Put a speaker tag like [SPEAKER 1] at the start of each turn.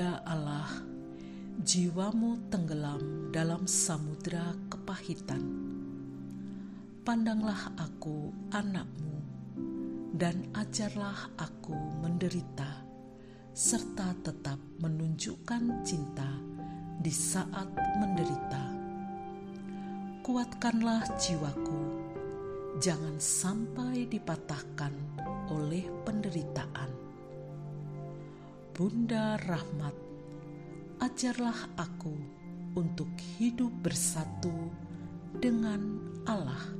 [SPEAKER 1] Bunda Allah, jiwamu tenggelam dalam samudera kepahitan. Pandanglah aku, anakmu, dan ajarlah aku menderita, serta tetap menunjukkan cinta di saat menderita. Kuatkanlah jiwaku, jangan sampai dipatahkan oleh penderitaan. Bunda Rahmat, ajarlah aku untuk hidup bersatu dengan Allah.